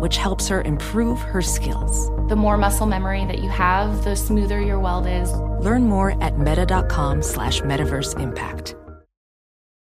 which helps her improve her skills. The more muscle memory that you have, the smoother your weld is. Learn more at meta.com slash metaverse impact.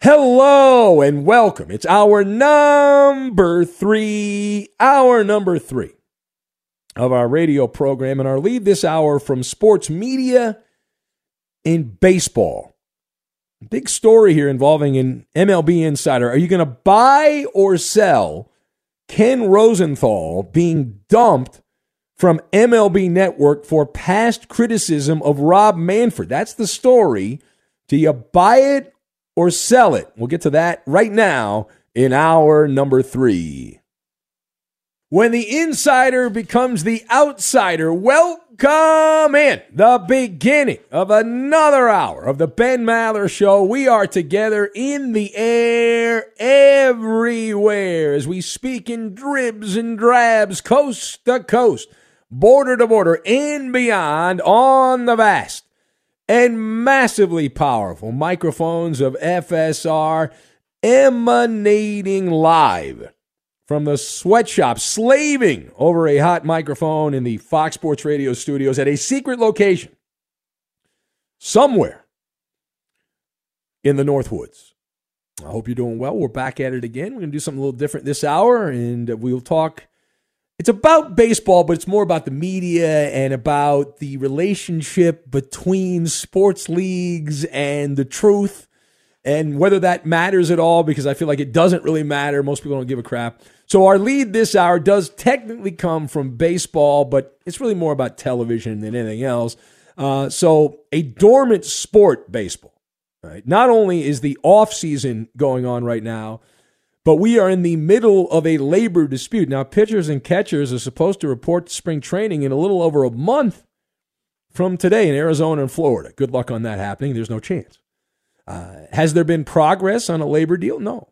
Hello and welcome. It's hour number three, hour number three of our radio program, and our lead this hour from sports media in baseball. Big story here involving an MLB insider. Are you going to buy or sell Ken Rosenthal being dumped from MLB Network for past criticism of Rob Manfred? That's the story. Do you buy it or sell it? We'll get to that right now in hour number three. When the insider becomes the outsider, welcome in the beginning of another hour of the Ben Maller Show. We are together in the air everywhere as we speak in dribs and drabs, coast to coast, border to border, and beyond on the vast and massively powerful microphones of FSR emanating live from the sweatshop, slaving over a hot microphone in the Fox Sports Radio studios at a secret location somewhere in the Northwoods. I hope you're doing well. We're back at it again. We're going to do something a little different this hour, and we'll talk it's about baseball, but it's more about the media and about the relationship between sports leagues and the truth and whether that matters at all because I feel like it doesn't really matter. Most people don't give a crap. So our lead this hour does technically come from baseball, but it's really more about television than anything else. Uh, so a dormant sport, baseball. Right? Not only is the off season going on right now, but we are in the middle of a labor dispute. Now, pitchers and catchers are supposed to report to spring training in a little over a month from today in Arizona and Florida. Good luck on that happening. There's no chance. Uh, has there been progress on a labor deal? No.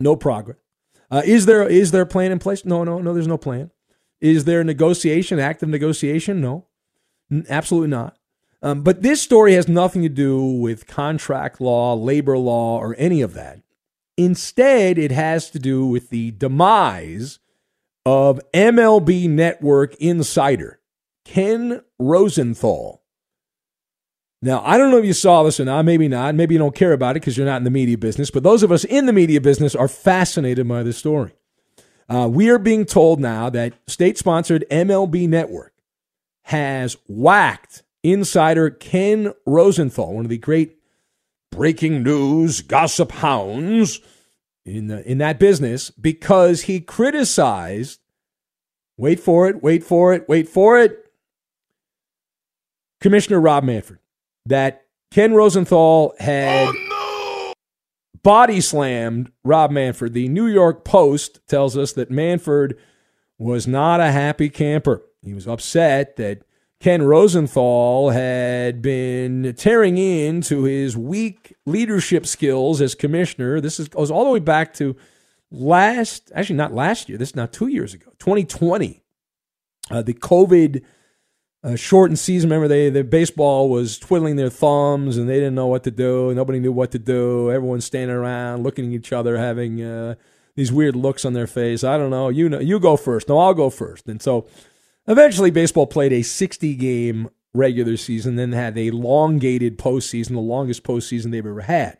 No progress. Uh, is there is there a plan in place? No, no, no. There's no plan. Is there negotiation, active negotiation? No, N- absolutely not. Um, but this story has nothing to do with contract law, labor law, or any of that. Instead, it has to do with the demise of MLB Network insider Ken Rosenthal. Now, I don't know if you saw this or not, maybe not. Maybe you don't care about it because you're not in the media business, but those of us in the media business are fascinated by this story. Uh, we are being told now that state sponsored MLB Network has whacked insider Ken Rosenthal, one of the great breaking news gossip hounds in, the, in that business, because he criticized, wait for it, wait for it, wait for it, Commissioner Rob Manfred, that Ken Rosenthal had oh, no! body slammed Rob Manfred. The New York Post tells us that Manfred was not a happy camper. He was upset that Ken Rosenthal had been tearing into his weak leadership skills as commissioner. This is, goes all the way back to last, actually not last year. This is now two years ago, 2020. Uh, the COVID uh, shortened season. Remember, they the baseball was twiddling their thumbs and they didn't know what to do. Nobody knew what to do. Everyone's standing around, looking at each other, having uh, these weird looks on their face. I don't know. You know, you go first. No, I'll go first. And so Eventually, baseball played a 60 game regular season, then had a elongated postseason, the longest postseason they've ever had,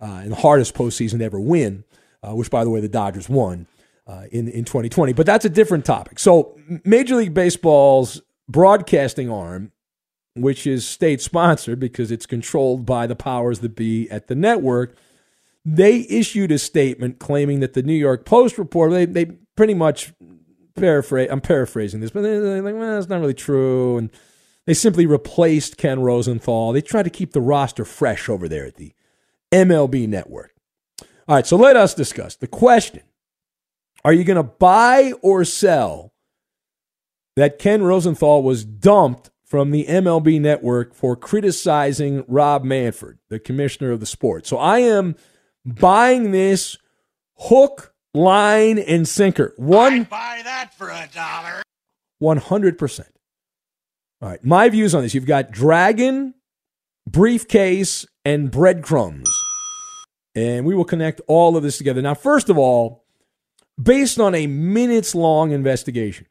uh, and the hardest postseason to ever win, uh, which, by the way, the Dodgers won uh, in, in 2020. But that's a different topic. So, Major League Baseball's broadcasting arm, which is state sponsored because it's controlled by the powers that be at the network, they issued a statement claiming that the New York Post report, they, they pretty much paraphrase. I'm paraphrasing this, but they're like, well, that's not really true. And they simply replaced Ken Rosenthal. They tried to keep the roster fresh over there at the MLB Network. All right, so let us discuss the question: Are you going to buy or sell that Ken Rosenthal was dumped from the MLB Network for criticizing Rob Manfred, the commissioner of the sport? So I am buying this hook line and sinker. One I'd buy that for a dollar. One hundred percent. All right, my views on this: you've got dragon, briefcase, and breadcrumbs, and we will connect all of this together. Now, first of all, based on a minutes-long investigation,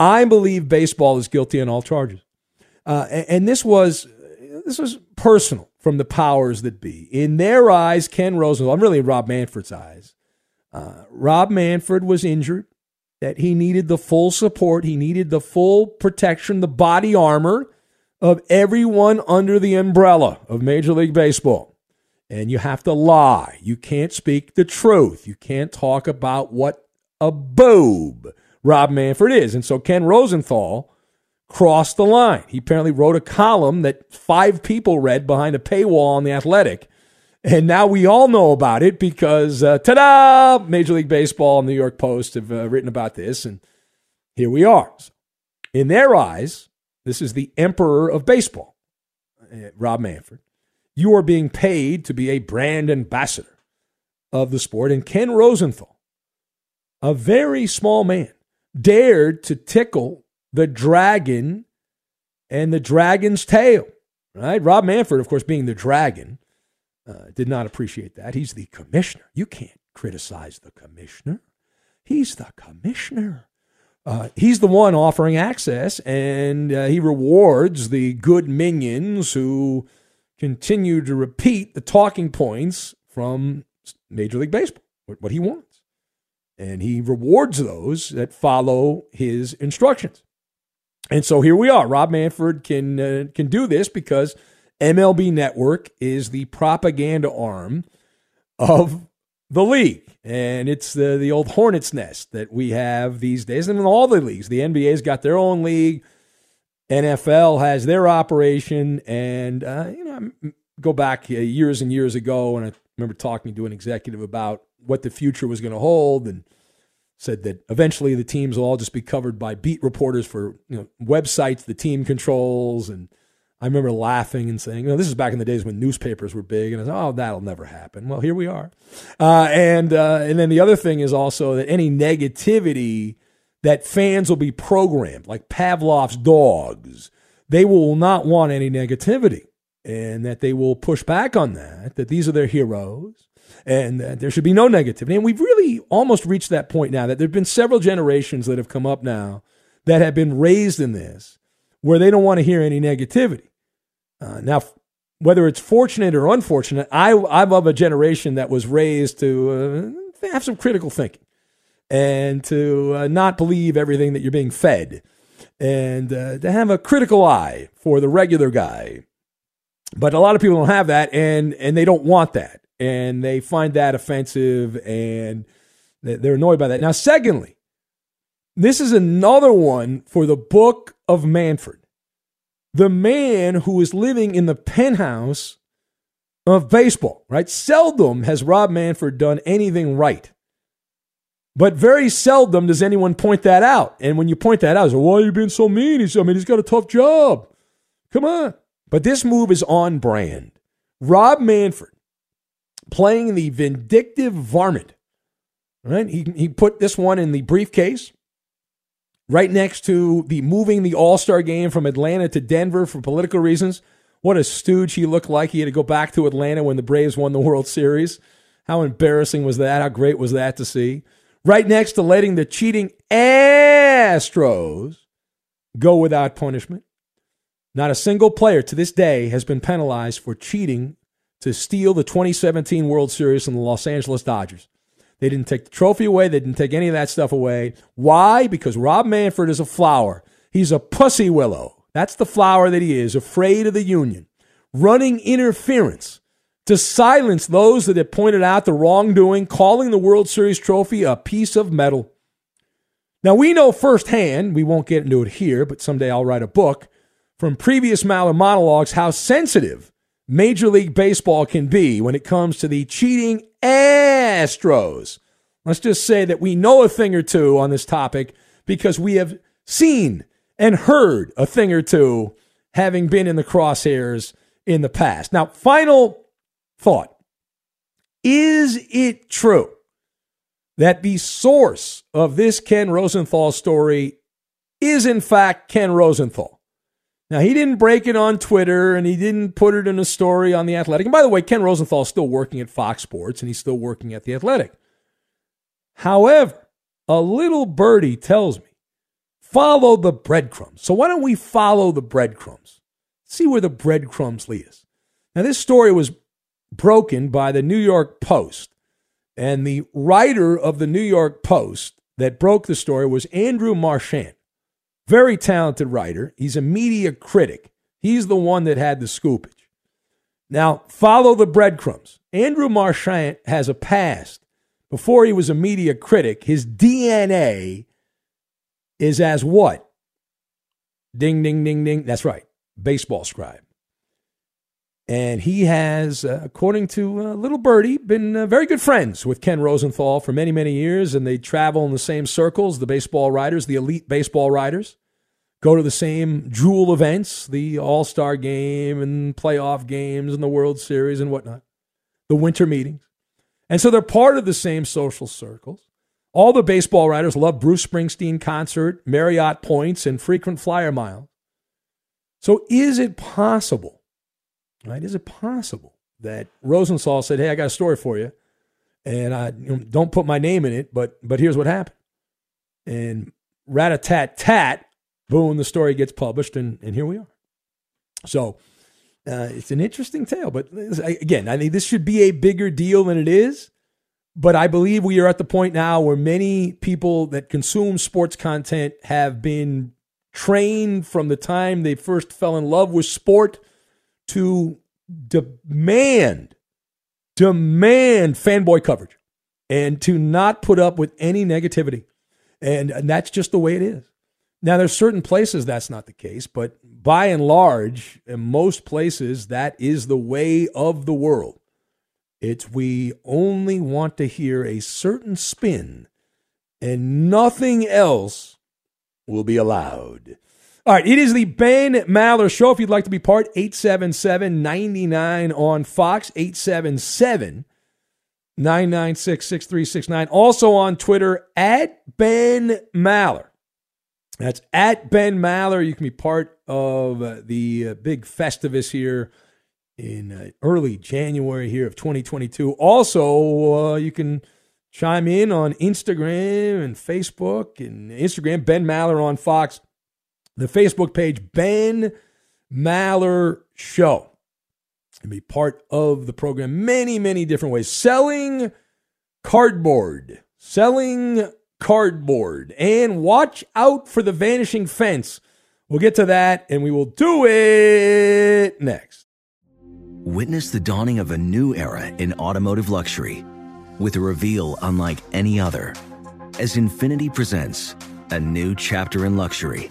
I believe baseball is guilty on all charges, uh, and, and this was this was personal from the powers that be. In their eyes, Ken Rosenthal, I'm really in Rob Manfred's eyes. Uh, Rob Manfred was injured, that he needed the full support, he needed the full protection, the body armor of everyone under the umbrella of Major League Baseball. And you have to lie. You can't speak the truth. You can't talk about what a boob Rob Manfred is. And so Ken Rosenthal crossed the line. He apparently wrote a column that five people read behind a paywall on The Athletic and now we all know about it because, uh, ta da! Major League Baseball and New York Post have uh, written about this. And here we are. In their eyes, this is the emperor of baseball, uh, Rob Manfred. You are being paid to be a brand ambassador of the sport. And Ken Rosenthal, a very small man, dared to tickle the dragon and the dragon's tail. Right? Rob Manfred, of course, being the dragon uh, did not appreciate that. He's the commissioner. You can't criticize the commissioner. He's the commissioner. Uh, he's the one offering access, and uh, he rewards the good minions who continue to repeat the talking points from Major League Baseball, what, he wants. And he rewards those that follow his instructions. And so here we are. Rob Manfred can uh, can do this because MLB Network is the propaganda arm of the league. And it's the, the old hornet's nest that we have these days. And in all the leagues, the NBA's got their own league, NFL has their operation. And, uh, you know, go back uh, years and years ago, and I remember talking to an executive about what the future was going to hold and said that eventually the teams will all just be covered by beat reporters for you know websites the team controls and I remember laughing and saying, you know, this is back in the days when newspapers were big, and I said, oh, that'll never happen. Well, here we are. Uh, and uh, and then the other thing is also that any negativity that fans will be programmed, like Pavlov's dogs, they will not want any negativity and that they will push back on that, that these are their heroes and that there should be no negativity. And we've really almost reached that point now that there have been several generations that have come up now that have been raised in this where they don't want to hear any negativity. Uh, now, whether it's fortunate or unfortunate, I, I'm of a generation that was raised to uh, have some critical thinking and to uh, not believe everything that you're being fed and uh, to have a critical eye for the regular guy. But a lot of people don't have that and, and they don't want that and they find that offensive and they're annoyed by that. Now, secondly, this is another one for the book of Manfred, the man who is living in the penthouse of baseball, right? Seldom has Rob Manfred done anything right. But very seldom does anyone point that out. And when you point that out, it's like, why are you being so mean? He's, I mean, he's got a tough job. Come on. But this move is on brand. Rob Manfred playing the vindictive varmint. Right? He, he put this one in the briefcase right next to the moving the All Star game from Atlanta to Denver for political reasons. What a stooge he looked like. He had to go back to Atlanta when the Braves won the World Series. How embarrassing was that? How great was that to see? Right next to letting the cheating Astros go without punishment. Not a single player to this day has been penalized for cheating to steal the 2017 World Series from the Los Angeles Dodgers. They didn't take the trophy away. They didn't take any of that stuff away. Why? Because Rob Manfred is a flower. He's a pussy willow. That's the flower that he is, afraid of the union, running interference to silence those that have pointed out the wrongdoing, calling the World Series trophy a piece of metal. Now, we know firsthand, we won't get into it here, but someday I'll write a book from previous Maller monologues how sensitive Major League Baseball can be when it comes to the cheating Astros. Let's just say that we know a thing or two on this topic because we have seen and heard a thing or two having been in the crosshairs in the past. Now, final thought Is it true that the source of this Ken Rosenthal story is, in fact, Ken Rosenthal? Now, he didn't break it on Twitter and he didn't put it in a story on The Athletic. And by the way, Ken Rosenthal is still working at Fox Sports and he's still working at The Athletic. However, a little birdie tells me follow the breadcrumbs. So why don't we follow the breadcrumbs? See where the breadcrumbs lead us. Now, this story was broken by the New York Post. And the writer of the New York Post that broke the story was Andrew Marchand. Very talented writer. He's a media critic. He's the one that had the scoopage. Now, follow the breadcrumbs. Andrew Marchand has a past. Before he was a media critic, his DNA is as what? Ding, ding, ding, ding. That's right. Baseball scribe. And he has, uh, according to uh, Little Birdie, been uh, very good friends with Ken Rosenthal for many, many years. And they travel in the same circles, the baseball writers, the elite baseball writers, go to the same jewel events, the All Star game and playoff games and the World Series and whatnot, the winter meetings. And so they're part of the same social circles. All the baseball writers love Bruce Springsteen concert, Marriott points, and frequent flyer miles. So is it possible? Right? Is it possible that Rosenthal said, "Hey, I got a story for you, and I you know, don't put my name in it, but but here's what happened." And rat a tat tat, boom, the story gets published, and and here we are. So uh, it's an interesting tale, but again, I think this should be a bigger deal than it is. But I believe we are at the point now where many people that consume sports content have been trained from the time they first fell in love with sport to demand, demand fanboy coverage and to not put up with any negativity. And, and that's just the way it is. Now, there's certain places that's not the case, but by and large, in most places, that is the way of the world. It's we only want to hear a certain spin, and nothing else will be allowed. All right, it is the Ben Maller Show. If you'd like to be part, 877 99 on Fox, 877 996 6369. Also on Twitter, at Ben Maller. That's at Ben Maller. You can be part of the uh, big Festivus here in uh, early January here of 2022. Also, uh, you can chime in on Instagram and Facebook and Instagram, Ben Maller on Fox. The Facebook page, Ben Maller Show. And be part of the program many, many different ways. Selling cardboard. Selling cardboard. And watch out for the vanishing fence. We'll get to that and we will do it next. Witness the dawning of a new era in automotive luxury with a reveal unlike any other as Infiniti presents a new chapter in luxury,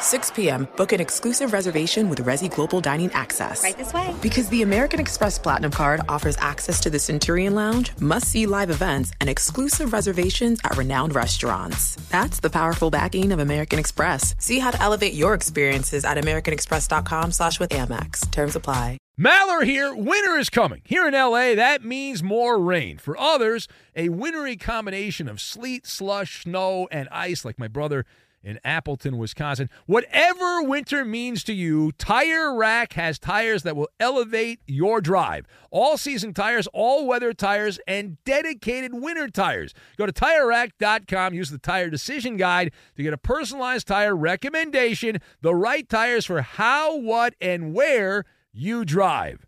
6 p.m., book an exclusive reservation with Resy Global Dining Access. Right this way. Because the American Express Platinum Card offers access to the Centurion Lounge, must see live events, and exclusive reservations at renowned restaurants. That's the powerful backing of American Express. See how to elevate your experiences at AmericanExpress.com slash with Amex. Terms apply. Maller here. Winter is coming. Here in LA, that means more rain. For others, a wintry combination of sleet, slush, snow, and ice, like my brother in Appleton, Wisconsin. Whatever winter means to you, Tire Rack has tires that will elevate your drive. All season tires, all weather tires, and dedicated winter tires. Go to tirerack.com, use the tire decision guide to get a personalized tire recommendation, the right tires for how, what, and where you drive.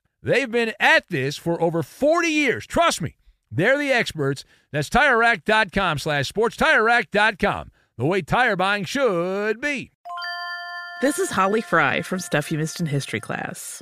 They've been at this for over 40 years. Trust me, they're the experts. That's TireRack.com slash sports. TireRack.com, the way tire buying should be. This is Holly Fry from Stuff You Missed in History class.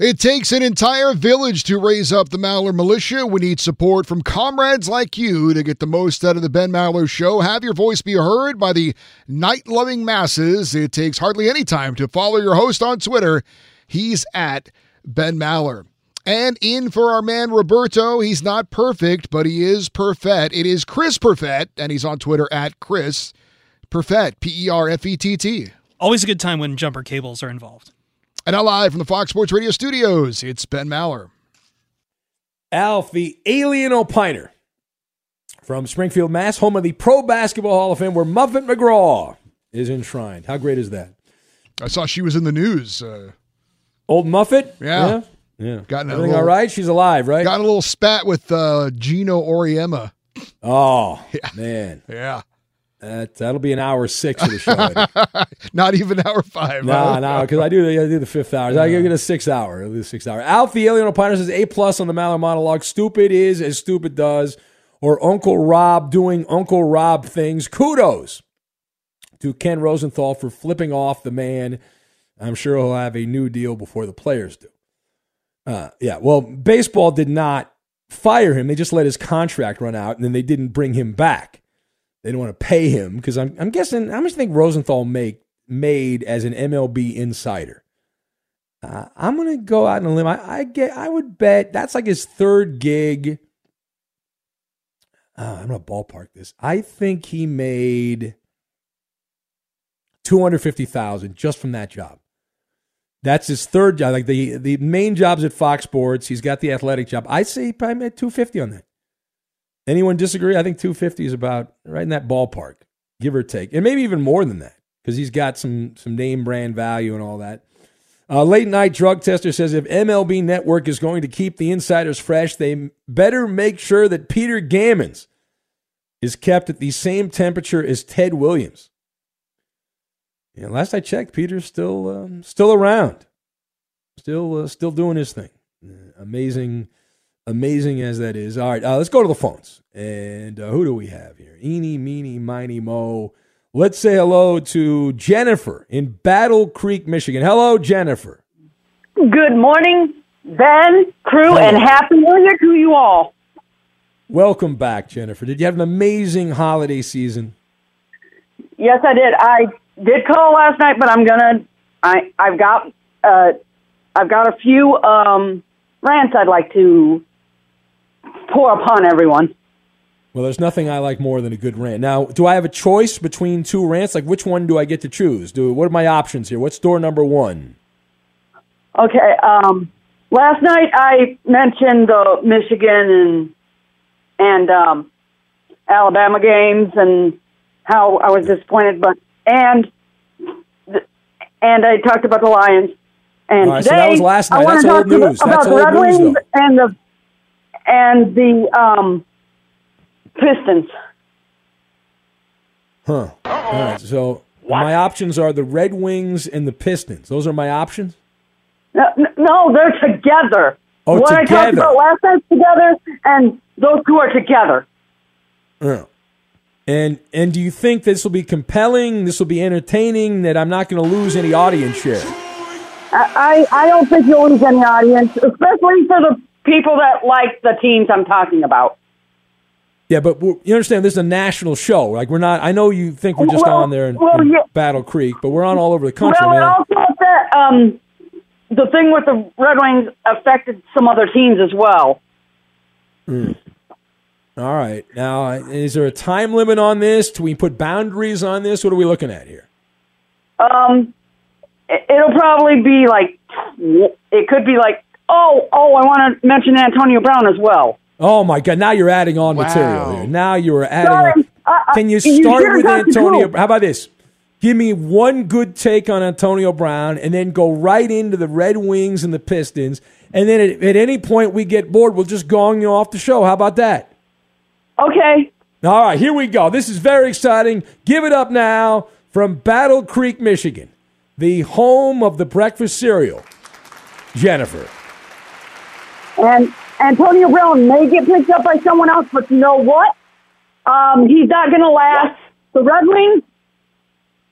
It takes an entire village to raise up the Maller militia. We need support from comrades like you to get the most out of the Ben Maller show. Have your voice be heard by the night loving masses. It takes hardly any time to follow your host on Twitter. He's at Ben Maller. And in for our man Roberto. He's not perfect, but he is perfect. It is Chris Perfett, and he's on Twitter at Chris Perfett, P E R F E T T. Always a good time when jumper cables are involved. And now live from the Fox Sports Radio studios, it's Ben Maller. Alf, the alien opiner from Springfield, Mass, home of the Pro Basketball Hall of Fame, where Muffet McGraw is enshrined. How great is that? I saw she was in the news. Uh, Old Muffet? Yeah. Yeah. yeah. Gotten Everything little- all right? She's alive, right? got a little spat with uh, Geno Auriemma. oh, man. Yeah. That, that'll be an hour six of the show. Not even hour five. No, no, because I do the I do the fifth hours. I get a six hour. I do the six hour. Alfie Alien Opiner says A plus on the Maller monologue. Stupid is as stupid does, or Uncle Rob doing Uncle Rob things. Kudos to Ken Rosenthal for flipping off the man. I'm sure he'll have a new deal before the players do. Uh, yeah, well, baseball did not fire him. They just let his contract run out, and then they didn't bring him back. They don't want to pay him because I'm, I'm guessing how much you think Rosenthal make made as an MLB insider? Uh, I'm gonna go out on a limb. I, I get. I would bet that's like his third gig. Uh, I'm gonna ballpark this. I think he made two hundred fifty thousand just from that job. That's his third job. Like the the main jobs at Fox Sports. He's got the athletic job. I say he probably made two fifty on that. Anyone disagree? I think 250 is about right in that ballpark, give or take, and maybe even more than that because he's got some some name brand value and all that. Uh, late night drug tester says if MLB Network is going to keep the insiders fresh, they better make sure that Peter Gammons is kept at the same temperature as Ted Williams. Yeah, last I checked, Peter's still um, still around, still uh, still doing his thing. Uh, amazing amazing as that is. All right, uh, let's go to the phones. And uh, who do we have here? Eeny, meeny, miny, mo. Let's say hello to Jennifer in Battle Creek, Michigan. Hello, Jennifer. Good morning, Ben, crew, and happy New Year to you all. Welcome back, Jennifer. Did you have an amazing holiday season? Yes, I did. I did call last night, but I'm gonna. I I've got uh, I've got a few um, rants I'd like to pour upon everyone. Well, there's nothing I like more than a good rant. Now, do I have a choice between two rants? Like, which one do I get to choose? Do what are my options here? What's door number one? Okay. Um, last night I mentioned the Michigan and and um, Alabama games and how I was disappointed, but and and I talked about the Lions. And All right, so that was last I night. want That's old news. about That's the old Red news, Wings though. and the and the um, Pistons. Huh. All right. So my options are the Red Wings and the Pistons. Those are my options. No, no, they're together. Oh, what I talked about last night together, and those two are together. Yeah. And and do you think this will be compelling? This will be entertaining? That I'm not going to lose any audience share? I I don't think you'll lose any audience, especially for the people that like the teams I'm talking about. Yeah, but you understand this is a national show. Like we're not. I know you think we're just Well- on there in, well, in yeah. Battle Creek, but we're on all over the country, well, and man. also that um, the thing with the Red Wings affected some other teams as well. Hmm. All right. Now, is there a time limit on this? Do we put boundaries on this? What are we looking at here? Um, it'll probably be like it could be like oh oh I want to mention Antonio Brown as well. Oh my God! Now you're adding on material here. Now you are adding. Sorry, on. I- I- uh, uh, Can you you start should've with Antonio? How about this? Give me one good take on Antonio Brown, and then go right into the Red Wings and the Pistons. And then at, at any point we get bored, we'll just gong you off the show. How about that? Okay. All right, here we go. This is very exciting. Give it up now from Battle Creek, Michigan, the home of the breakfast cereal. Jennifer. And Antonio Brown may get picked up by someone else, but you know what? Um, he's not going to last. The Red Wings,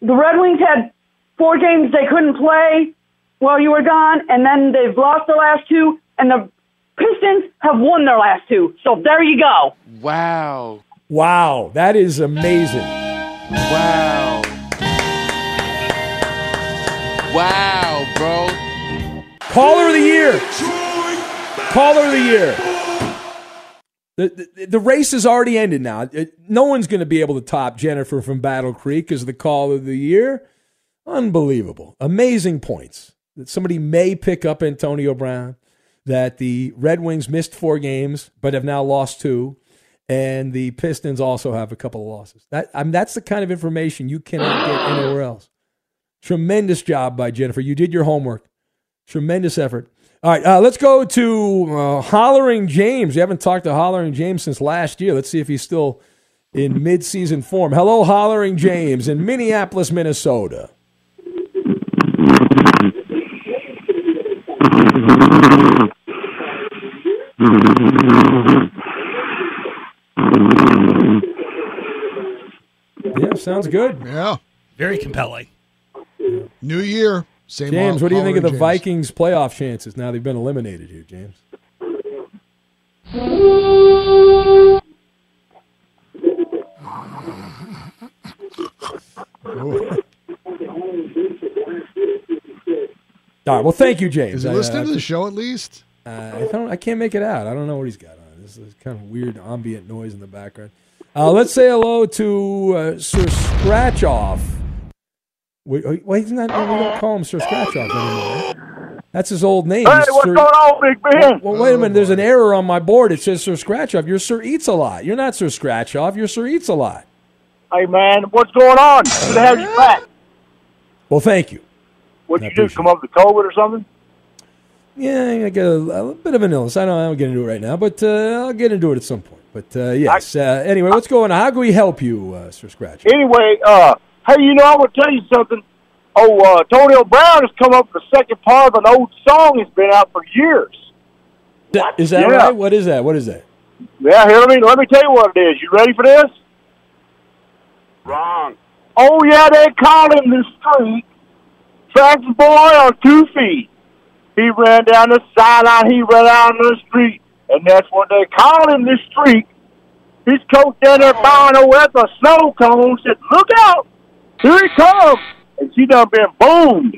the Red Wings had four games they couldn't play, while you were gone, and then they've lost the last two, and the Pistons have won their last two. So there you go. Wow. Wow, that is amazing. Wow. Wow, bro. Caller of the year. Caller of the year. The, the, the race has already ended now. It- no one's going to be able to top Jennifer from Battle Creek as the call of the year. Unbelievable. Amazing points. That somebody may pick up Antonio Brown, that the Red Wings missed four games but have now lost two, and the Pistons also have a couple of losses. That I mean, that's the kind of information you cannot get anywhere else. Tremendous job by Jennifer. You did your homework. Tremendous effort. All right, uh, let's go to uh, Hollering James. We haven't talked to Hollering James since last year. Let's see if he's still in mid-season form. Hello, Hollering James in Minneapolis, Minnesota. Yeah, sounds good. Yeah. Very compelling. New year. Same James, what do you think of the James. Vikings playoff chances now they've been eliminated here, James? All right. Well, thank you, James. Is he listening I- to the show at least? Uh, I don't. I can't make it out. I don't know what he's got on. This is kind of weird ambient noise in the background. Uh, let's say hello to uh, Sir Scratch Off. Wait, he's not. We don't call him Sir Scratch Off anymore. That's his old name. Hey, what's Sir- going on, Big Ben? Well, wait a minute. There's an error on my board. It says Sir Scratch Off. You're Sir Eats a Lot. You're not Sir Scratch Off. You're Sir Eats a Lot. Hey, man, what's going on? Who the hell's you back? Well, thank you. What'd you do? Come up with COVID or something? Yeah, I got a, a little bit of an illness. I don't. I don't get into it right now, but uh, I'll get into it at some point. But uh, yes. Uh, anyway, what's going on? How can we help you, uh, Sir Scratch? Anyway, uh, hey, you know, I want to tell you something. Oh, uh, Tonio Brown has come up with the second part of an old song that's been out for years. Is that Yeah. right? What is that? What is that? Yeah, here, let me, let me tell you what it is. You ready for this? Wrong. Oh, yeah, they call him the street. Tracks boy on two feet. He ran down the sideline, he ran down the street, and that's what they call him the street. His coach down there bowing over at the snow cone said, Look out! Here he comes! And she done been boomed.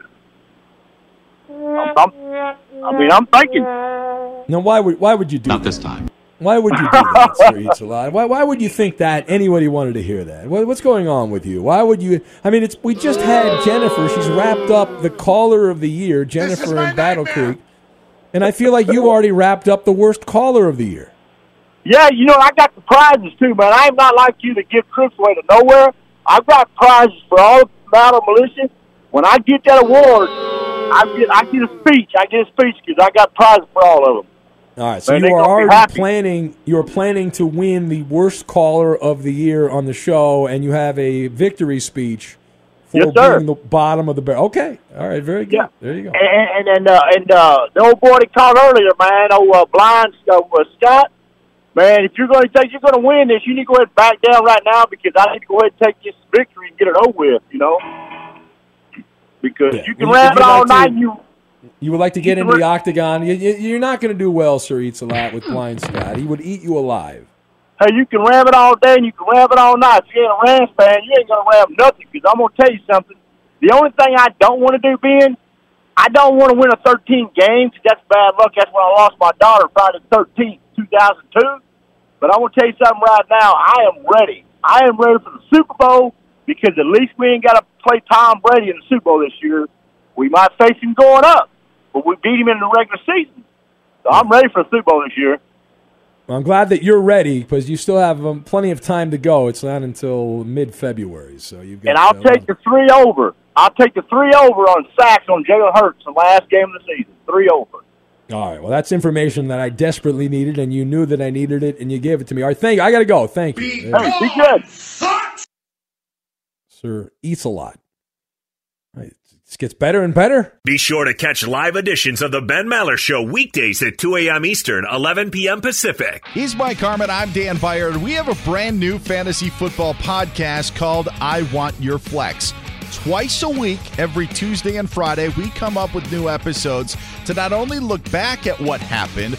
I'm, I'm, I mean, I'm thinking. Now, why would why would you do Not that? this time. Why would you do that, Sir Eats a Lot? Why, why would you think that anybody wanted to hear that? What, what's going on with you? Why would you? I mean, it's we just had Jennifer. She's wrapped up the caller of the year, Jennifer in Battle Creek, and I feel like you already wrapped up the worst caller of the year. Yeah, you know, I got the prizes too, man. I'm not like you to give trips away to nowhere. I've got prizes for all the battle militia. When I get that award, I get I get a speech. I get a speech because I got prizes for all of them. All right, so Man, you are already planning. You are planning to win the worst caller of the year on the show, and you have a victory speech for Yes, being the bottom of the barrel. Okay, all right, very good. There you go. And and and, uh, and uh, the old boy that called earlier, man, oh uh, blind uh, Scott. Man, if you're going to take, you're going to win this. You need to go ahead and back down right now because I need to go ahead and take this victory and get it over with. You know, because you can rap it all like night. And you You would like to get into the octagon. You, you're not going to do well, Sir Eats a Lot, with Blind Scott. He would eat you alive. Hey, you can ram it all day and you can ram it all night. If you ain't a Rams fan, you ain't gonna ram nothing. Because I'm gonna tell you something. The only thing I don't want to do, Ben, I don't want to win a 13 game 'cause that's bad luck. That's when I lost my daughter, Friday the 13th, 2002. But I'm gonna tell you something right now. I am ready. I am ready for the Super Bowl because at least we ain't got to play Tom Brady in the Super Bowl this year. We might face him going up, but we beat him in the regular season. So I'm ready for the Super Bowl this year. Well, I'm glad that you're ready because you still have um, plenty of time to go. It's not until mid February, so you've got. And I'll take the three over. I'll take the three over on sacks on Jalen Hurts in the last game of the season. Three over. All right. Well, that's information that I desperately needed, and you knew that I needed it, and you gave it to me. All right. Thank you. I got to go. Thank you. Hey, be good. Sir eats a lot. All right, This gets better and better. Be sure to catch live editions of the Ben Maller Show weekdays at 2 a.m. Eastern, 11 p.m. Pacific. He's Mike Harmon. I'm Dan Beyer. and We have a brand new fantasy football podcast called I Want Your Flex. Twice a week, every Tuesday and Friday, we come up with new episodes to not only look back at what happened,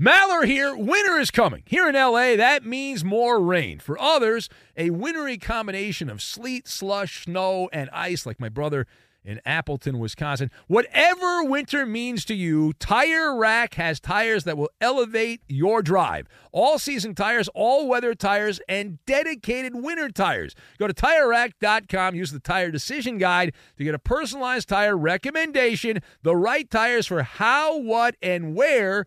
Maller here. Winter is coming. Here in LA, that means more rain. For others, a wintry combination of sleet, slush, snow, and ice, like my brother in Appleton, Wisconsin. Whatever winter means to you, Tire Rack has tires that will elevate your drive. All season tires, all weather tires, and dedicated winter tires. Go to TireRack.com, use the Tire Decision Guide to get a personalized tire recommendation, the right tires for how, what, and where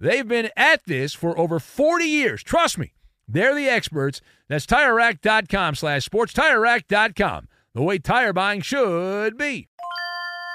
They've been at this for over 40 years. Trust me, they're the experts. That's TireRack.com slash sports. TireRack.com, the way tire buying should be.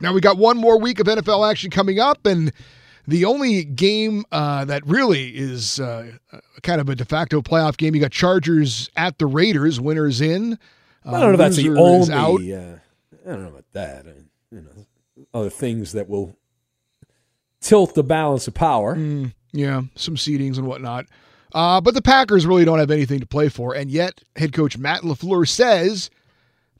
Now we got one more week of NFL action coming up, and the only game uh, that really is uh, kind of a de facto playoff game. You got Chargers at the Raiders. Winners in. Uh, I don't know if that's the only. Out. Uh, I don't know about that. I you know, other things that will tilt the balance of power. Mm, Yeah, some seedings and whatnot. Uh, but the Packers really don't have anything to play for. And yet, head coach Matt LaFleur says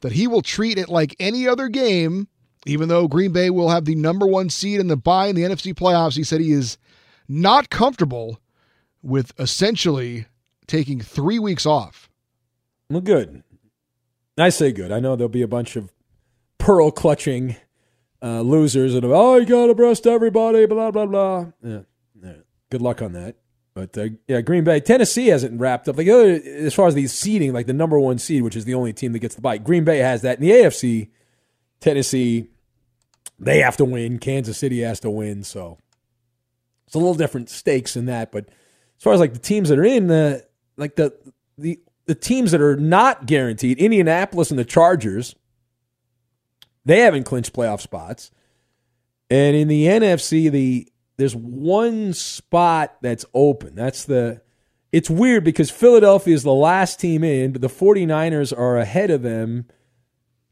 that he will treat it like any other game, even though Green Bay will have the number one seed in the bye in the NFC playoffs. He said he is not comfortable with essentially taking three weeks off. Well, good. I say good. I know there'll be a bunch of pearl clutching uh, losers and oh, you got to breast everybody, blah blah blah. Yeah, yeah. Good luck on that. But uh, yeah, Green Bay, Tennessee hasn't wrapped up. Like other, as far as the seeding, like the number one seed, which is the only team that gets the bite. Green Bay has that in the AFC. Tennessee, they have to win. Kansas City has to win. So it's a little different stakes in that. But as far as like the teams that are in the like the the the teams that are not guaranteed, Indianapolis and the Chargers, they haven't clinched playoff spots. And in the NFC, the there's one spot that's open. That's the it's weird because Philadelphia is the last team in, but the 49ers are ahead of them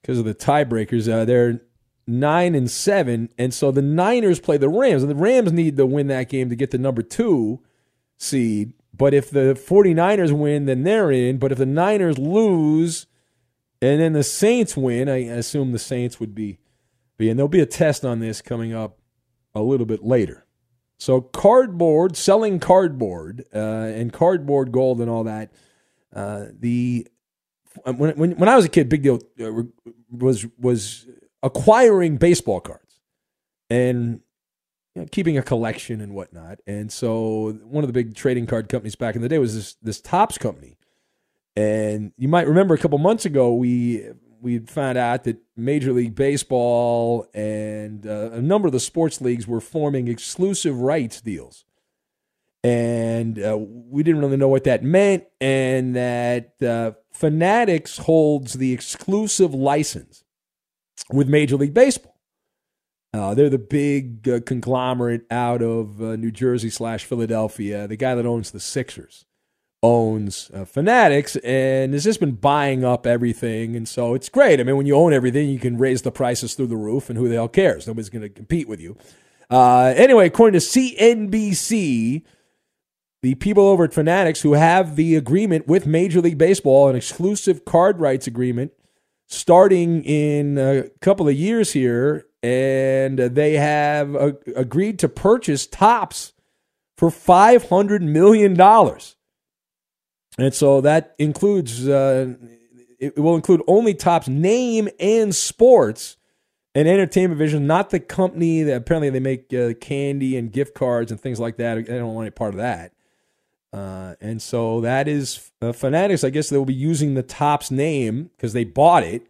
because of the tiebreakers. Uh, they're nine and seven, and so the Niners play the Rams, and the Rams need to win that game to get the number two seed. But if the 49ers win, then they're in. But if the Niners lose and then the Saints win, I assume the Saints would be, be and there'll be a test on this coming up a little bit later. So cardboard, selling cardboard uh, and cardboard gold and all that. Uh, the when, when when I was a kid, big deal uh, was was acquiring baseball cards and you know, keeping a collection and whatnot. And so one of the big trading card companies back in the day was this this Topps company. And you might remember a couple months ago we we found out that Major League Baseball and uh, a number of the sports leagues were forming exclusive rights deals. And uh, we didn't really know what that meant, and that uh, Fanatics holds the exclusive license with Major League Baseball. Uh, they're the big uh, conglomerate out of uh, New Jersey slash Philadelphia, the guy that owns the Sixers owns uh, Fanatics and has just been buying up everything. And so it's great. I mean, when you own everything, you can raise the prices through the roof, and who the hell cares? Nobody's going to compete with you. Anyway, according to CNBC, the people over at Fanatics who have the agreement with Major League Baseball, an exclusive card rights agreement starting in a couple of years here, and they have agreed to purchase Topps for $500 million. And so that includes, uh, it will include only Topps name and sports and entertainment vision, not the company that apparently they make uh, candy and gift cards and things like that. I don't want any part of that. Uh, and so that is uh, Fanatics. I guess they will be using the Topps name because they bought it.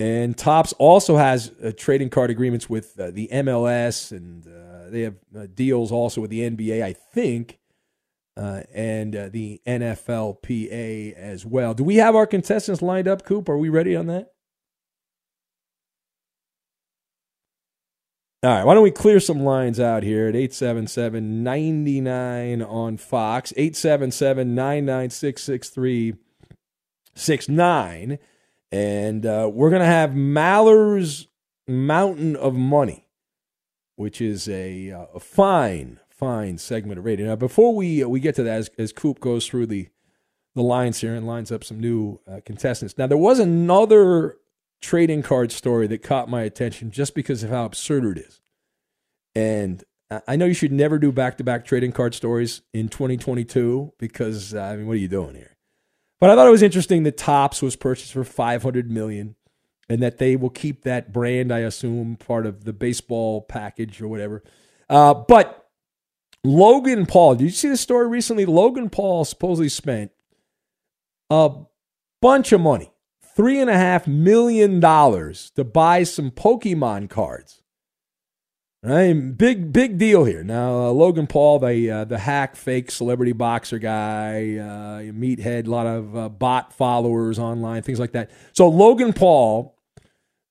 And Topps also has uh, trading card agreements with uh, the MLS, and uh, they have deals also with the NBA, I think and the NFLPA as well. Do we have our contestants lined up, Coop? Are we ready on that? All right, why don't we clear some lines out here at 877 99 on Fox, 877 996 6369. And uh, we're going to have Maller's Mountain of Money, which is a, uh, a fine fine segment of radio. Now, before we uh, we get to that, as, as Coop goes through the the lines here and lines up some new uh, contestants. Now, there was another trading card story that caught my attention just because of how absurd it is. And I know you should never do back to back trading card stories in 2022 because uh, I mean, what are you doing here? But I thought it was interesting that Topps was purchased for 500 million and that they will keep that brand, I assume, part of the baseball package or whatever. Uh, but Logan Paul, did you see the story recently? Logan Paul supposedly spent a bunch of money, three and a half million dollars, to buy some Pokemon cards. Right, big big deal here. Now uh, Logan Paul, the uh, the hack fake celebrity boxer guy, uh, meathead, a lot of uh, bot followers online, things like that. So Logan Paul,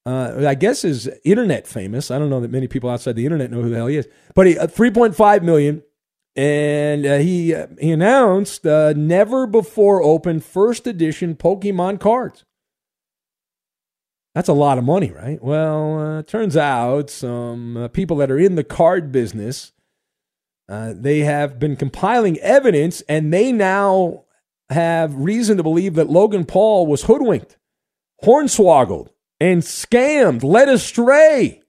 uh, I guess is internet famous. I don't know that many people outside the internet know who the hell he is, but he uh, 3.5 million and uh, he uh, he announced uh, never before opened first edition Pokemon cards. That's a lot of money, right? Well, uh, turns out some uh, people that are in the card business Uh, they have been compiling evidence, and they now have reason to believe that Logan Paul was hoodwinked, hornswoggled, and scammed, led astray.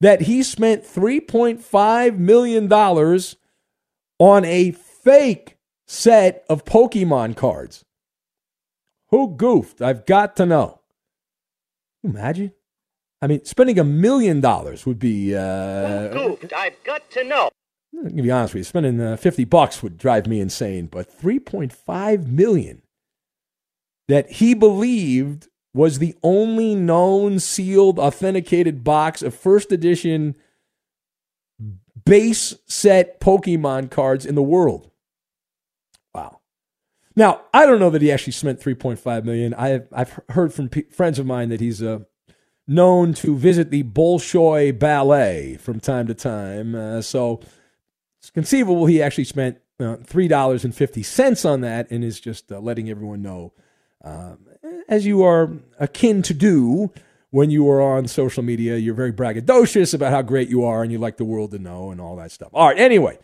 That he spent $3.5 million on a fake set of Pokemon cards. Who goofed? I've got to know. Imagine. I mean, spending a million dollars would be. Uh, goofed? I've got to know. I'm gonna be honest with you. Spending uh, fifty bucks would drive me insane, but three point five million that he believed was the only known sealed authenticated box of first edition base set Pokemon cards in the world. Now I don't know that he actually spent three point five million. I've I've heard from p- friends of mine that he's uh, known to visit the Bolshoi Ballet from time to time. Uh, so it's conceivable he actually spent uh, $3.50 on that and is just uh, letting everyone know, um, as you are akin to do when you are on social media. You're very braggadocious about how great you are and you like the world to know and all that stuff. All right, anyway.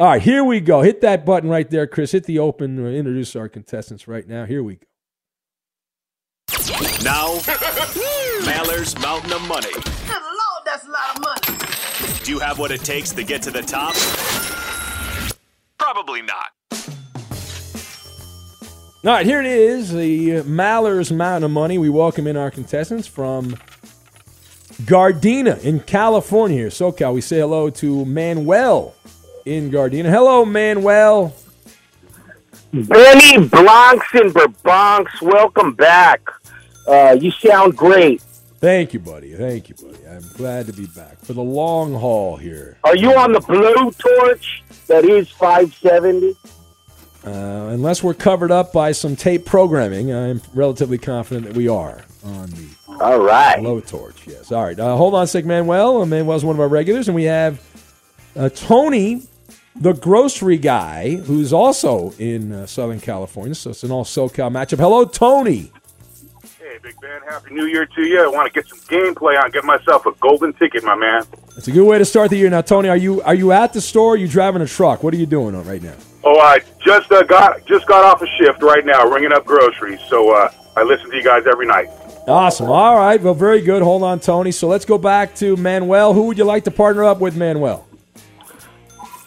All right, here we go. Hit that button right there, Chris. Hit the open. Uh, introduce our contestants right now. Here we go. Now, Mallers Mountain of Money. Good Lord, that's a lot of money. Do you have what it takes to get to the top? Probably not. All right, here it is, the Mallers Mountain of Money. We welcome in our contestants from Gardena in California, here, SoCal. We say hello to Manuel in Gardena. Hello, Manuel. Benny Blancs and Bronx, welcome back. Uh, you sound great. Thank you, buddy. Thank you, buddy. I'm glad to be back for the long haul here. Are you on the blue torch that is 570? Uh, unless we're covered up by some tape programming, I'm relatively confident that we are on the All right. low torch. Yes. All right. Uh, hold on a sec, Manuel. Uh, Manuel's one of our regulars, and we have uh, Tony, the grocery guy, who's also in uh, Southern California. So it's an all SoCal matchup. Hello, Tony. Hey, Big Ben, Happy New Year to you. I want to get some gameplay on, get myself a golden ticket, my man. That's a good way to start the year. Now, Tony, are you are you at the store? Or are you driving a truck? What are you doing right now? Oh, I just uh, got just got off a shift right now, ringing up groceries. So uh, I listen to you guys every night. Awesome. All right. Well, very good. Hold on, Tony. So let's go back to Manuel. Who would you like to partner up with, Manuel?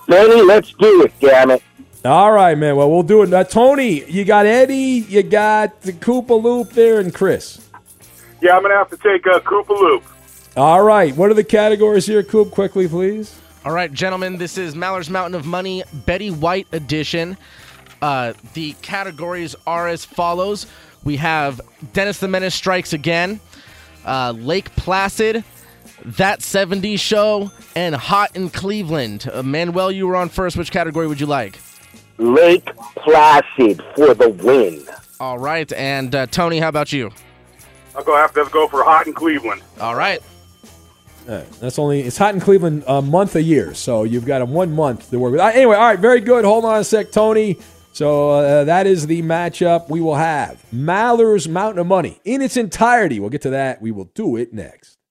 Benny, let's do it, damn it. All right, man. Well, we'll do it. Uh, Tony, you got Eddie, you got the Koopa Loop there, and Chris. Yeah, I'm gonna have to take a Koopa Loop. All right. What are the categories here, Coop? Quickly, please. All right, gentlemen, this is Maller's Mountain of Money Betty White edition. Uh, the categories are as follows We have Dennis the Menace Strikes Again, uh, Lake Placid, That 70s Show, and Hot in Cleveland. Uh, Manuel, you were on first. Which category would you like? Lake Placid for the win. All right, and uh, Tony, how about you? I'll go have to go for hot in Cleveland. All right. All right, that's only it's hot in Cleveland a month a year, so you've got a one month to work with. Uh, Anyway, all right, very good. Hold on a sec, Tony. So uh, that is the matchup we will have. Maller's Mountain of Money in its entirety. We'll get to that. We will do it next.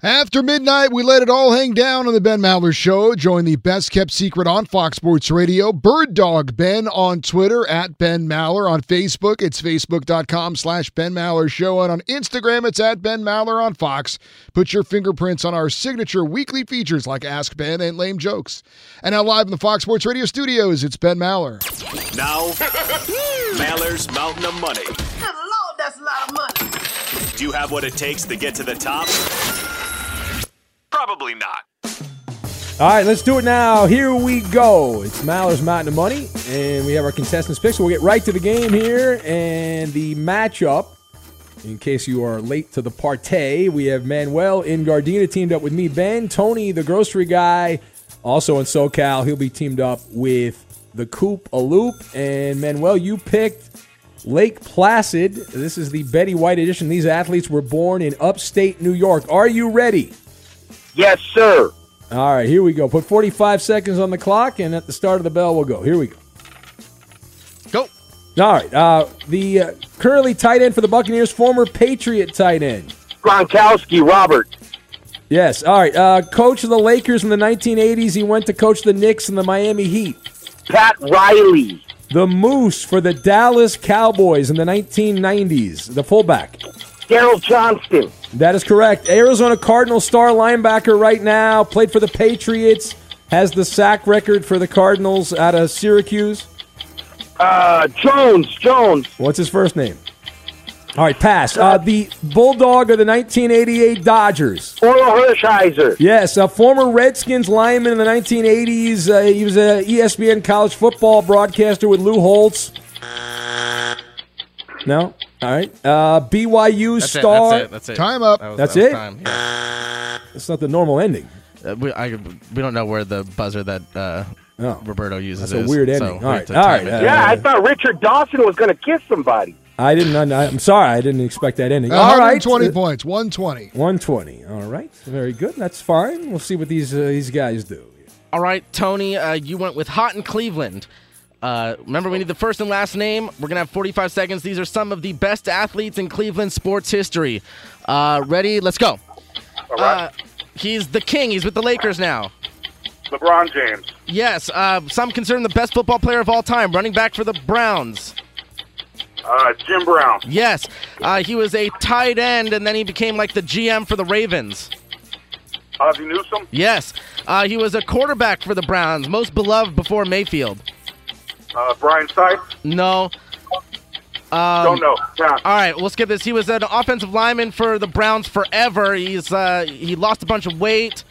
After midnight, we let it all hang down on the Ben Maller Show. Join the best kept secret on Fox Sports Radio. Bird Dog Ben on Twitter at Ben Maller. On Facebook, it's facebook.com slash Ben Maller Show. And on Instagram, it's at Ben Maller on Fox. Put your fingerprints on our signature weekly features like Ask Ben and Lame Jokes. And now live in the Fox Sports Radio studios, it's Ben Maller. Now, Maller's Mountain of Money. Good Lord, that's a lot of money. Do you have what it takes to get to the top? Probably not. All right, let's do it now. Here we go. It's Maller's Mountain of Money, and we have our contestants picks. So we'll get right to the game here. And the matchup, in case you are late to the partay, we have Manuel in Gardena teamed up with me, Ben. Tony, the grocery guy, also in SoCal. He'll be teamed up with the Coop a Loop. And Manuel, you picked Lake Placid. This is the Betty White edition. These athletes were born in upstate New York. Are you ready? Yes, sir. All right, here we go. Put 45 seconds on the clock, and at the start of the bell, we'll go. Here we go. Go. All right. Uh, the uh, currently tight end for the Buccaneers, former Patriot tight end. Gronkowski, Robert. Yes. All right. Uh, coach of the Lakers in the 1980s. He went to coach the Knicks and the Miami Heat. Pat Riley. The Moose for the Dallas Cowboys in the 1990s. The fullback. Daryl Johnston. That is correct. Arizona Cardinal star linebacker right now. Played for the Patriots. Has the sack record for the Cardinals out of Syracuse. Uh, Jones. Jones. What's his first name? All right, pass. Uh, the Bulldog of the 1988 Dodgers. Orel Hershiser. Yes, a former Redskins lineman in the 1980s. Uh, he was a ESPN college football broadcaster with Lou Holtz. No? All right. Uh, BYU That's it, star. that's it, that's it. Time up. That was- That's that it? time, yeah. That's not the normal ending. Uh, we, I, we don't know where the buzzer that uh, Roberto uses That's a is, weird so ending. we All have right, to all time right, it. uh, Yeah, I thought Richard Dawson was going to kiss somebody. I didn't. I, I'm sorry. I didn't expect that ending. All right. 120 Uh, points. 120. 120. All right. Very good. That's fine. We'll see what these uh, these guys do. All right, Tony, uh, you went with Hot in Cleveland. Uh, remember, we need the first and last name. We're going to have 45 seconds. These are some of the best athletes in Cleveland sports history. Uh, ready? Let's go. Uh, he's the king. He's with the Lakers now. LeBron James. Yes, uh, some consider him the best football player of all time, running back for the Browns. Uh, Jim Brown. Yes, uh, he was a tight end, and then he became like the GM for the Ravens. Ozzie Newsome. Yes, uh, he was a quarterback for the Browns, most beloved before Mayfield. Uh, Brian Sipes. No. Um, Don't know. Pass. All right, we'll skip this. He was an offensive lineman for the Browns forever. He's uh, he lost a bunch of weight.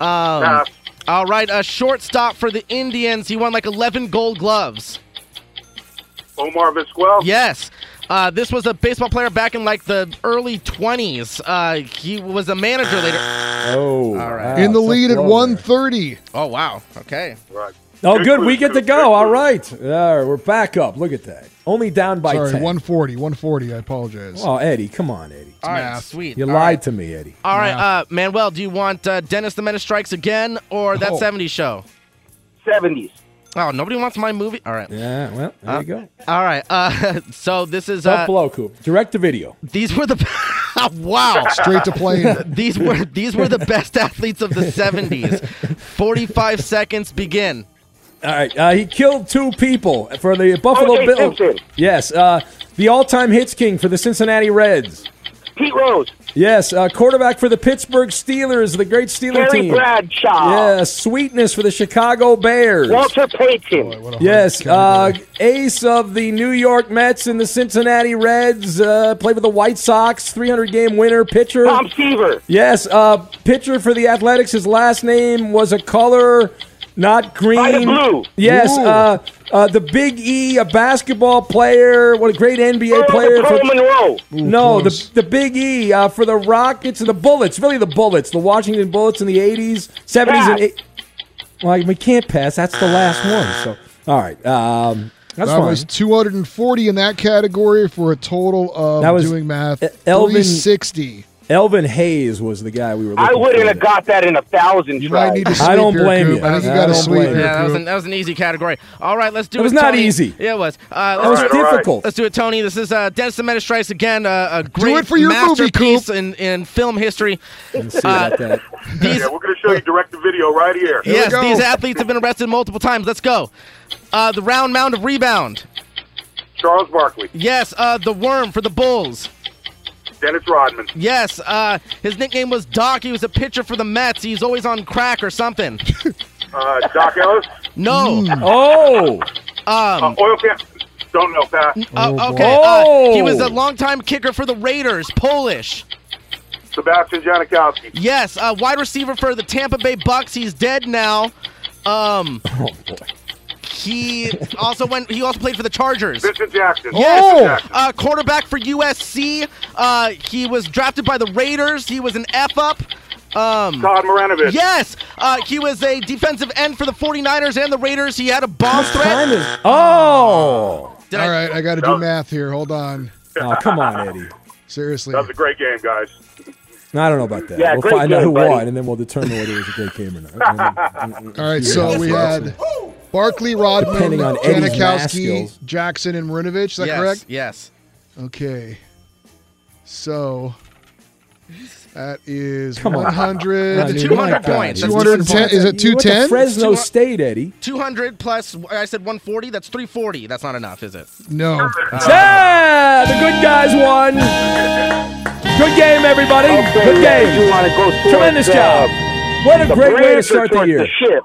Um, Pass. all right, a shortstop for the Indians. He won like 11 Gold Gloves. Omar Vizquel. Yes. Uh, this was a baseball player back in like the early 20s. Uh, he was a manager later. Oh. All right. In the tough lead at blow 130. Oh wow. Okay. Right. Oh, Good good. We get to go. All right. All right. We're back up. Look at that. Only down by Sorry, 10. 140. 140. I apologize. Oh, Eddie. Come on, Eddie. All right. math. Sweet. You All lied right. to me, Eddie. All right, uh, Manuel, do you want uh, Dennis the Menace Strikes Again or that Oh. 70s show? 70s. Oh, nobody wants my movie? All right. Yeah, well, there Uh, you go. All right. Uh, so this is Tough uh, blow, Coop. Direct to video. these were the wow. Straight to plane. These were these were the best athletes of the 70s. 45 seconds begin. All right. Uh, he killed two people for the Buffalo O.J. Bills. Simpson. Yes. Uh, the all-time hits king for the Cincinnati Reds. Pete Rose. Yes. Uh, quarterback for the Pittsburgh Steelers, the great Steeler Terry team. Bradshaw. Yeah. Sweetness for the Chicago Bears. Walter Payton. What a hard Yes, uh, ace of the New York Mets and the Cincinnati Reds. Uh, played with the White Sox, 300 game winner, pitcher. Tom Seaver. Yes, uh, pitcher for the Athletics. His last name was a color, not green. Blue. Yes, uh, uh, the Big E, a basketball player. What a great NBA Earl player. Pearl For, Monroe. no, the the Big E uh, for the Rockets and the Bullets. Really, the Bullets, the Washington Bullets in the '80s, '70s, and Pass. '80s. Well, we can't pass. That's the last one. So, all right. Um, that's that fine. was 240 in that category for a total of That was doing math E- Elvin- 360. Elvin Hayes was the guy we were. Looking at. I wouldn't for have got that in a thousand You tries. might need to I don't here, blame Coop. you. I think you I got to don't sleep blame here. Yeah, that was, an, that was an easy category. All right, let's do That it. was not Tony. easy. Yeah, it was. Uh, That was let's, all right. difficult. let's do it, Tony. This is uh, Dennis the Menace Strikes Again, uh, a great it for your movie, masterpiece Coop. in, in film history. Let's see Uh, about that. These, Yeah, we're going to show you direct to video right here. we yes, these athletes have been arrested multiple times. Let's go. Uh, the round mound of rebound. Charles Barkley. Yes, uh, the worm for the Bulls. Dennis Rodman. Yes, uh, his nickname was Doc. He was a pitcher for the Mets. He's always on crack or something. Uh, Doc Ellis. No. Oh, Uh, Um, oil can. Don't know, Pat. uh, okay. Uh, he was a longtime kicker for the Raiders, Polish. Sebastian Janikowski. Yes, uh, wide receiver for the Tampa Bay Bucks. He's dead now. Um, oh boy. He also went. He also played for the Chargers. Vincent Jackson. Yes, Vincent Jackson. uh, quarterback for USC. Uh, he was drafted by the Raiders. He was an F up. Um, Todd Marinovich. yes, uh, he was a defensive end for the 49ers and the Raiders. He had a bomb threat. Time is. Oh. Did All I, right, I got to do math here. Hold on. Oh, come on, Eddie. Seriously. That was a great game, guys. No, I don't know about that. Yeah, we'll great find out who buddy. won, and then we'll determine whether it was a great game or not. All right, so we had Barkley, Rodman, Depending on Eddie's Janikowski. Jackson, and Marinovich. Is that yes, correct? Yes. Okay. So that is Come 100. I mean, 200 my points. That's 210. Is it You went to 210? Fresno State, Eddie. 200 plus, I said 140. That's 340. That's not enough, is it? No. Ah, the good guys won. Good game, everybody. Good game. You go Tremendous uh, job. What a great way to start the towards year. ship?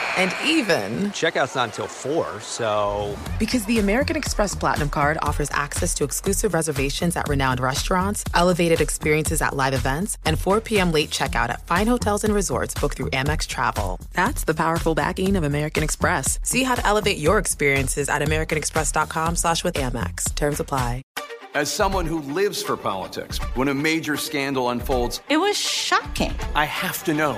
And even, Checkout's not until 4, so. because the American Express Platinum card offers access to exclusive reservations at renowned restaurants, elevated experiences at live events, and 4 p.m. late checkout at fine hotels and resorts booked through Amex Travel. That's the powerful backing of American Express. See how to elevate your experiences at americanexpress.com slash with Amex. Terms apply. As someone who lives for politics, when a major scandal unfolds, It was shocking. I have to know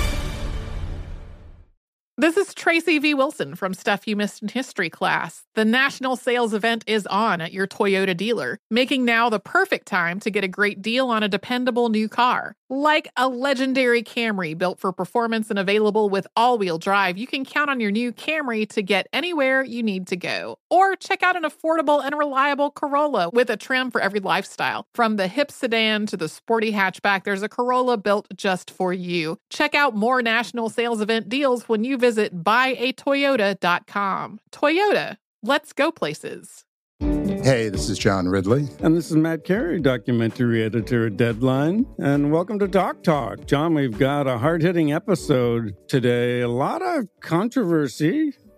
This is Tracy V. Wilson from Stuff You Missed in History class. The national sales event is on at your Toyota dealer, making now the perfect time to get a great deal on a dependable new car. Like a legendary Camry built for performance and available with all wheel drive, you can count on your new Camry to get anywhere you need to go. Or check out an affordable and reliable Corolla with a trim for every lifestyle. From the hip sedan to the sporty hatchback, there's a Corolla built just for you. Check out more national sales event deals when you visit buyatoyota.com. Toyota, let's go places. Hey, this is John Ridley. And this is Matt Carey, documentary editor at Deadline. And welcome to Doc Talk. John, we've got a hard hitting episode today. A lot of controversy.